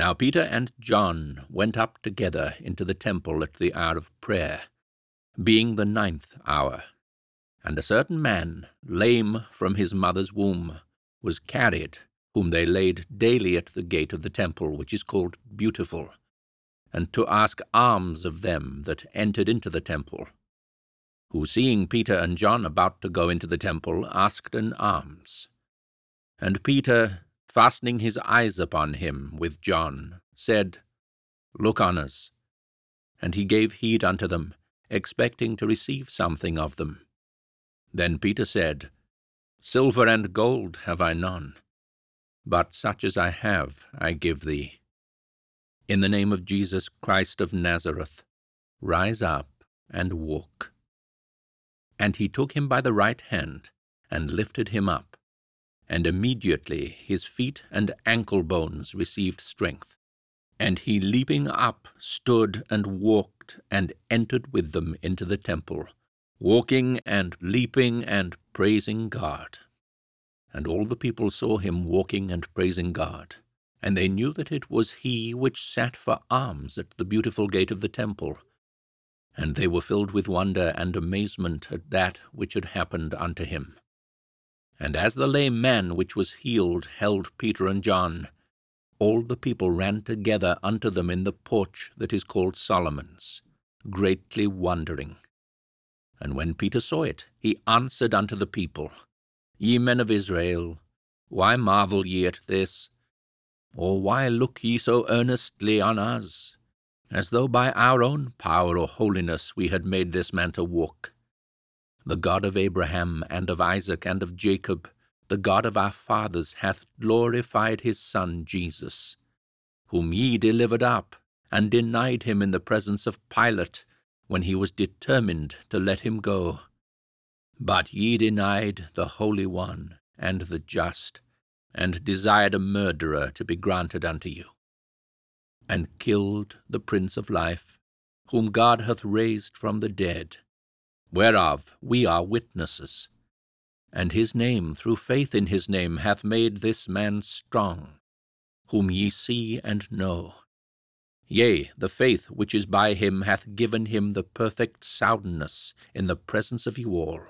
Now Peter and John went up together into the temple at the hour of prayer, being the ninth hour. And a certain man, lame from his mother's womb, was carried, whom they laid daily at the gate of the temple, which is called Beautiful, and to ask alms of them that entered into the temple, who, seeing Peter and John about to go into the temple, asked an alms. And Peter, fastening his eyes upon him with John, said, Look on us. And he gave heed unto them, expecting to receive something of them. Then Peter said, Silver and gold have I none, but such as I have I give thee. In the name of Jesus Christ of Nazareth, rise up and walk. And he took him by the right hand, and lifted him up and immediately his feet and ankle bones received strength. And he leaping up stood and walked and entered with them into the temple, walking and leaping and praising God. And all the people saw him walking and praising God, and they knew that it was he which sat for alms at the beautiful gate of the temple. And they were filled with wonder and amazement at that which had happened unto him. And as the lame man which was healed held Peter and John, all the people ran together unto them in the porch that is called Solomon's, greatly wondering. And when Peter saw it, he answered unto the people, Ye men of Israel, why marvel ye at this? Or why look ye so earnestly on us, as though by our own power or holiness we had made this man to walk? The God of Abraham, and of Isaac, and of Jacob, the God of our fathers, hath glorified his Son Jesus, whom ye delivered up, and denied him in the presence of Pilate, when he was determined to let him go. But ye denied the Holy One, and the Just, and desired a murderer to be granted unto you, and killed the Prince of Life, whom God hath raised from the dead, whereof we are witnesses. And his name, through faith in his name, hath made this man strong, whom ye see and know. Yea, the faith which is by him hath given him the perfect soundness in the presence of you all.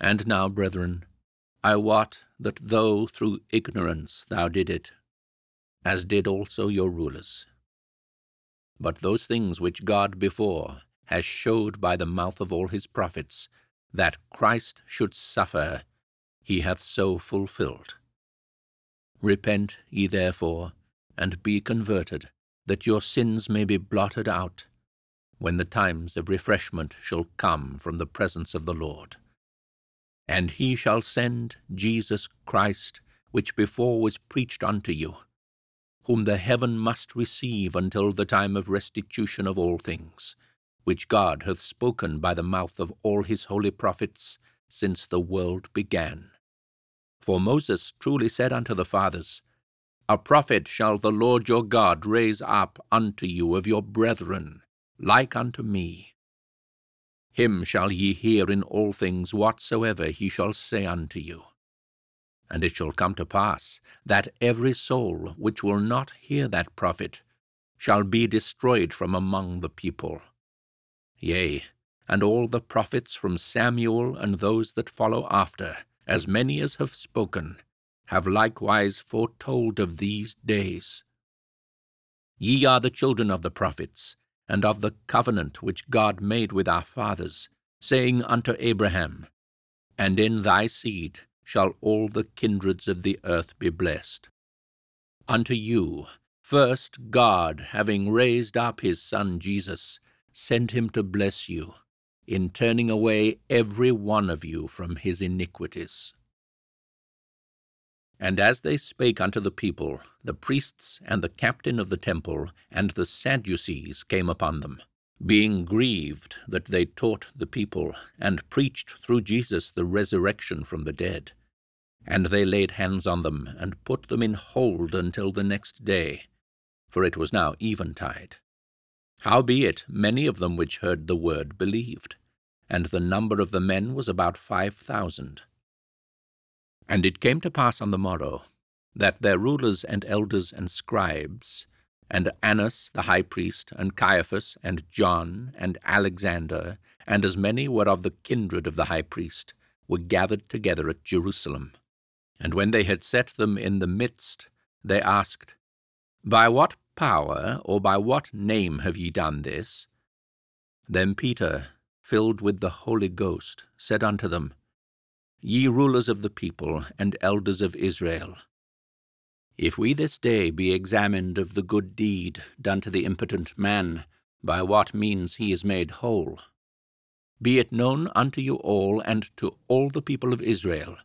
And now, brethren, I wot that though through ignorance thou did it, as did also your rulers, but those things which God before has showed by the mouth of all his prophets, that Christ should suffer, he hath so fulfilled. Repent ye therefore, and be converted, that your sins may be blotted out, when the times of refreshment shall come from the presence of the Lord. And he shall send Jesus Christ, which before was preached unto you, whom the heaven must receive until the time of restitution of all things, which God hath spoken by the mouth of all his holy prophets since the world began. For Moses truly said unto the fathers, A prophet shall the Lord your God raise up unto you of your brethren, like unto me. Him shall ye hear in all things whatsoever he shall say unto you. And it shall come to pass that every soul which will not hear that prophet shall be destroyed from among the people. Yea, and all the prophets from Samuel and those that follow after, as many as have spoken, have likewise foretold of these days. Ye are the children of the prophets, and of the covenant which God made with our fathers, saying unto Abraham, And in thy seed shall all the kindreds of the earth be blessed. Unto you, first God, having raised up his Son Jesus, sent him to bless you, in turning away every one of you from his iniquities. And as they spake unto the people, the priests and the captain of the temple and the Sadducees came upon them, being grieved that they taught the people, and preached through Jesus the resurrection from the dead. And they laid hands on them, and put them in hold until the next day, for it was now eventide. Howbeit, many of them which heard the word believed, and the number of the men was about five thousand. And it came to pass on the morrow, that their rulers and elders and scribes, and Annas the high priest, and Caiaphas, and John, and Alexander, and as many were of the kindred of the high priest, were gathered together at Jerusalem. And when they had set them in the midst, they asked, By what power or by what name have ye done this? Then Peter, filled with the Holy Ghost, said unto them, Ye rulers of the people and elders of Israel, if we this day be examined of the good deed done to the impotent man, by what means he is made whole, be it known unto you all and to all the people of Israel,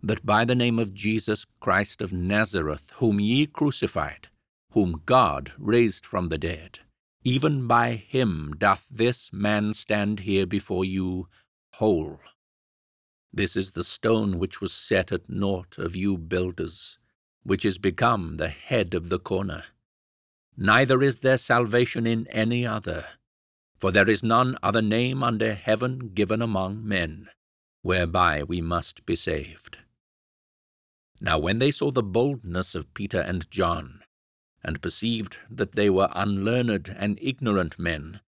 that by the name of Jesus Christ of Nazareth, whom ye crucified, whom God raised from the dead, even by him doth this man stand here before you whole. This is the stone which was set at naught of you builders, which is become the head of the corner. Neither is there salvation in any other, for there is none other name under heaven given among men, whereby we must be saved. Now when they saw the boldness of Peter and John, and perceived that they were unlearned and ignorant men,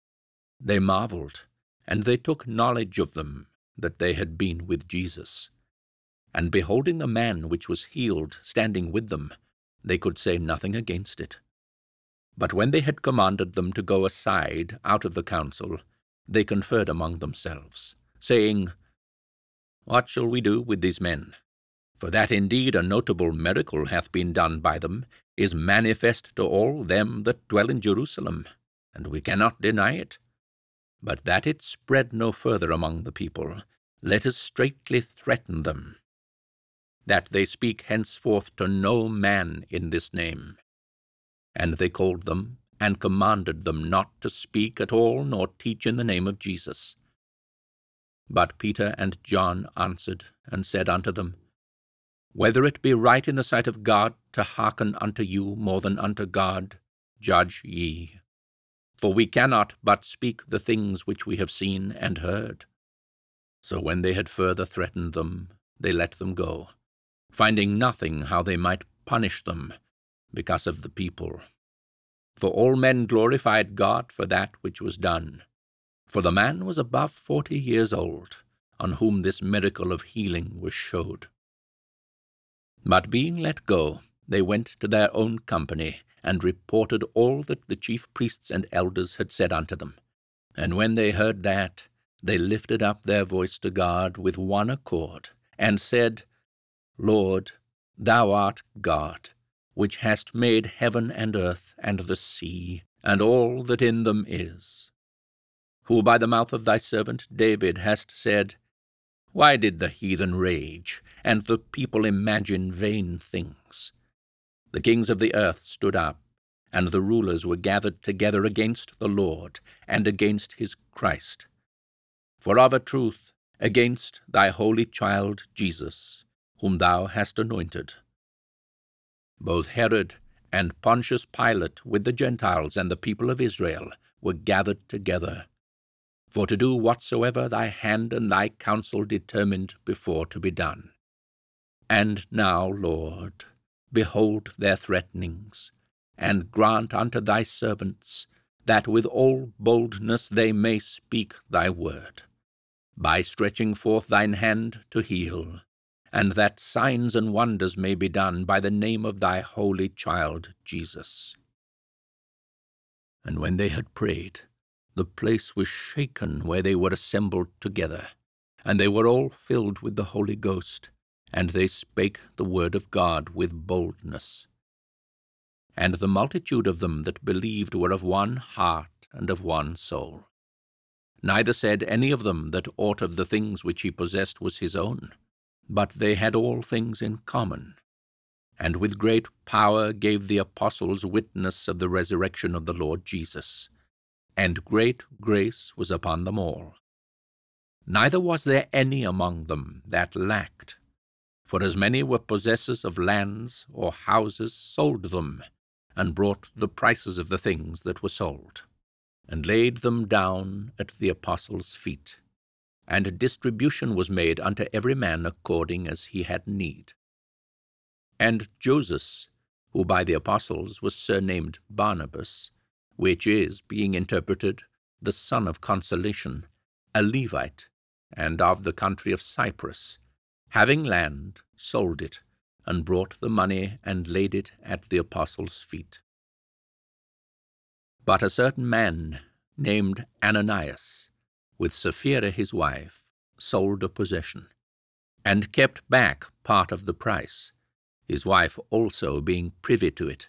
they marveled, and they took knowledge of them that they had been with Jesus. And beholding the man which was healed standing with them, they could say nothing against it. But when they had commanded them to go aside out of the council, they conferred among themselves, saying, What shall we do with these men? For that indeed a notable miracle hath been done by them is manifest to all them that dwell in Jerusalem, and we cannot deny it. But that it spread no further among the people, let us straitly threaten them, that they speak henceforth to no man in this name. And they called them, and commanded them not to speak at all nor teach in the name of Jesus. But Peter and John answered and said unto them, Whether it be right in the sight of God to hearken unto you more than unto God, judge ye. For we cannot but speak the things which we have seen and heard. So when they had further threatened them, they let them go finding nothing how they might punish them because of the people. For all men glorified God for that which was done. For the man was above forty years old, on whom this miracle of healing was showed. But being let go, they went to their own company, and reported all that the chief priests and elders had said unto them. And when they heard that, they lifted up their voice to God with one accord, and said, Lord, thou art God, which hast made heaven and earth and the sea, and all that in them is, who by the mouth of thy servant David hast said, Why did the heathen rage, and the people imagine vain things? The kings of the earth stood up, and the rulers were gathered together against the Lord, and against his Christ. For of a truth, against thy holy child Jesus, whom thou hast anointed. Both Herod and Pontius Pilate, with the Gentiles and the people of Israel, were gathered together, for to do whatsoever thy hand and thy counsel determined before to be done. And now, Lord, behold their threatenings, and grant unto thy servants that with all boldness they may speak thy word, by stretching forth thine hand to heal, and that signs and wonders may be done by the name of thy holy child Jesus. And when they had prayed, the place was shaken where they were assembled together, and they were all filled with the Holy Ghost, and they spake the word of God with boldness. And the multitude of them that believed were of one heart and of one soul. Neither said any of them that aught of the things which he possessed was his own but they had all things in common, and with great power gave the apostles witness of the resurrection of the Lord Jesus, and great grace was upon them all. Neither was there any among them that lacked, for as many were possessors of lands or houses sold them, and brought the prices of the things that were sold, and laid them down at the apostles' feet and distribution was made unto every man according as he had need. and Joseph, who by the apostles was surnamed Barnabas, which is, being interpreted, the son of consolation, a Levite, and of the country of Cyprus, having land, sold it, and brought the money and laid it at the apostles' feet. But a certain man named Ananias, with Sapphira his wife, sold a possession, and kept back part of the price, his wife also being privy to it,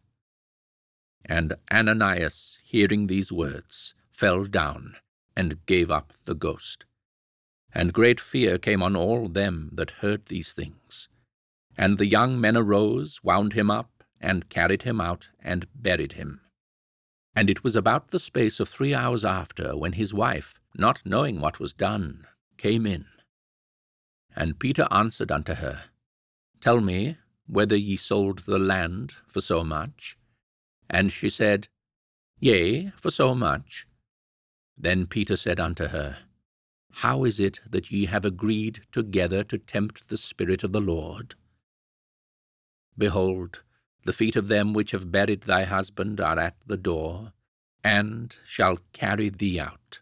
And Ananias, hearing these words, fell down, and gave up the ghost. And great fear came on all them that heard these things. And the young men arose, wound him up, and carried him out, and buried him. And it was about the space of three hours after, when his wife, not knowing what was done, came in. And Peter answered unto her, Tell me whether ye sold the land for so much? And she said, Yea, for so much. Then Peter said unto her, How is it that ye have agreed together to tempt the Spirit of the Lord? Behold, the feet of them which have buried thy husband are at the door, and shall carry thee out.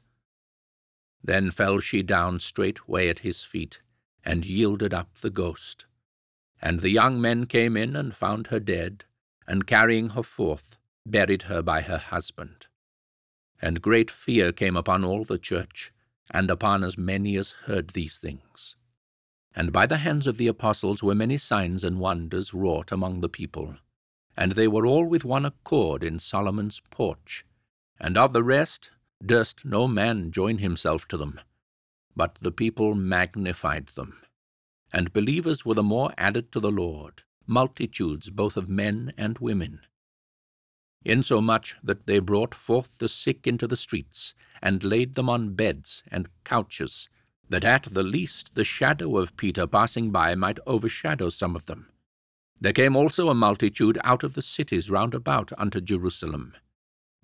Then fell she down straightway at his feet, and yielded up the ghost. And the young men came in and found her dead, and carrying her forth, buried her by her husband. And great fear came upon all the church, and upon as many as heard these things. And by the hands of the apostles were many signs and wonders wrought among the people. And they were all with one accord in Solomon's porch. And of the rest durst no man join himself to them, but the people magnified them. And believers were the more added to the Lord, multitudes both of men and women insomuch that they brought forth the sick into the streets, and laid them on beds and couches, that at the least the shadow of Peter passing by might overshadow some of them. There came also a multitude out of the cities round about unto Jerusalem,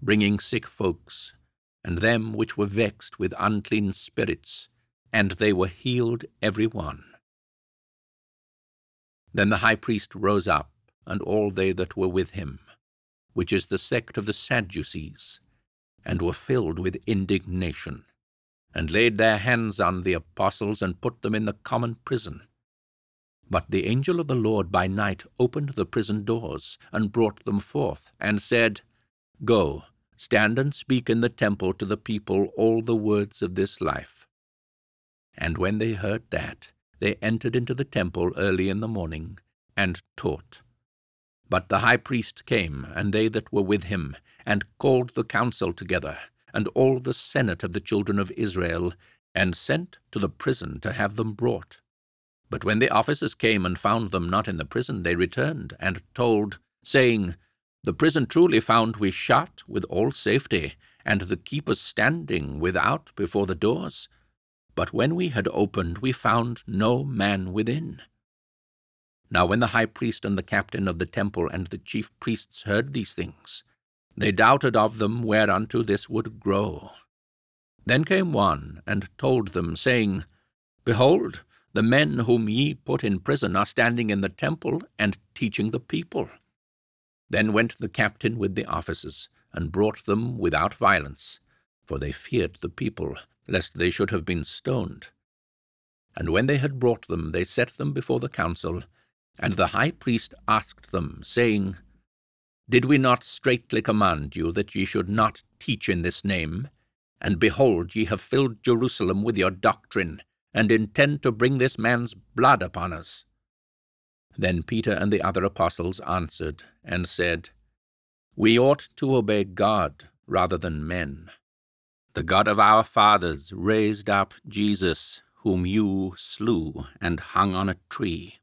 bringing sick folks, and them which were vexed with unclean spirits, and they were healed every one. Then the high priest rose up, and all they that were with him, which is the sect of the Sadducees, and were filled with indignation, and laid their hands on the apostles, and put them in the common prison. But the angel of the Lord by night opened the prison doors, and brought them forth, and said, Go, stand and speak in the temple to the people all the words of this life. And when they heard that, they entered into the temple early in the morning, and taught. But the high priest came, and they that were with him, and called the council together, and all the senate of the children of Israel, and sent to the prison to have them brought. But when the officers came and found them not in the prison, they returned, and told, saying, The prison truly found we shut with all safety, and the keepers standing without before the doors. But when we had opened, we found no man within. Now when the high priest and the captain of the temple and the chief priests heard these things, they doubted of them whereunto this would grow. Then came one and told them, saying, Behold, the men whom ye put in prison are standing in the temple and teaching the people. Then went the captain with the officers, and brought them without violence, for they feared the people, lest they should have been stoned. And when they had brought them, they set them before the council, and the high priest asked them, saying, Did we not straitly command you that ye should not teach in this name? And behold, ye have filled Jerusalem with your doctrine, and intend to bring this man's blood upon us. Then Peter and the other apostles answered and said, We ought to obey God rather than men. The God of our fathers raised up Jesus, whom you slew and hung on a tree.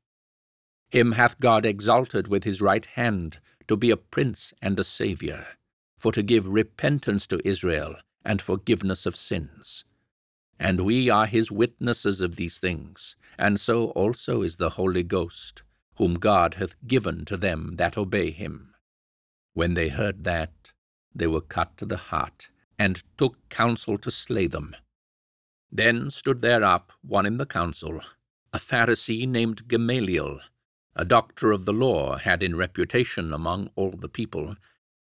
Him hath God exalted with his right hand to be a prince and a saviour, for to give repentance to Israel and forgiveness of sins. And we are his witnesses of these things, and so also is the Holy Ghost, whom God hath given to them that obey him. When they heard that, they were cut to the heart, and took counsel to slay them. Then stood there up one in the council, a Pharisee named Gamaliel, a doctor of the law, had in reputation among all the people,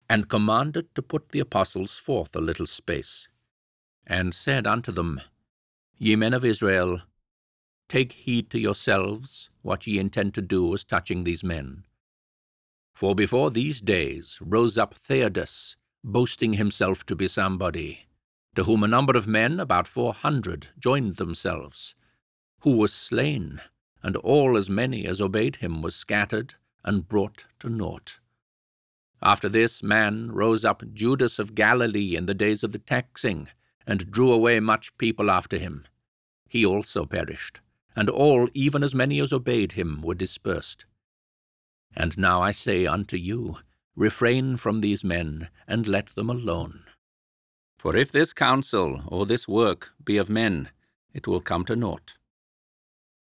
and commanded to put the apostles forth a little space, and said unto them, Ye men of Israel, take heed to yourselves what ye intend to do as touching these men. For before these days rose up Theudas, boasting himself to be somebody, to whom a number of men, about four hundred, joined themselves, who was slain, and all as many as obeyed him was scattered and brought to naught. After this man rose up Judas of Galilee in the days of the taxing, and drew away much people after him. He also perished, and all, even as many as obeyed him, were dispersed. And now I say unto you, refrain from these men, and let them alone. For if this counsel or this work be of men, it will come to naught.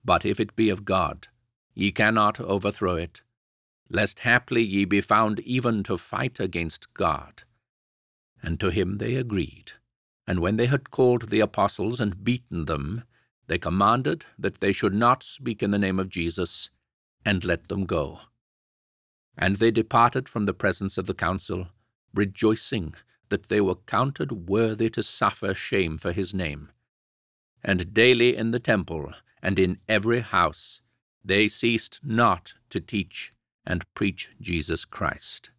But if it be of God, ye cannot overthrow it, lest haply ye be found even to fight against God. And to him they agreed. And when they had called the apostles and beaten them, they commanded that they should not speak in the name of Jesus, and let them go. And they departed from the presence of the council, rejoicing that they were counted worthy to suffer shame for his name. And daily in the temple and in every house they ceased not to teach and preach Jesus Christ.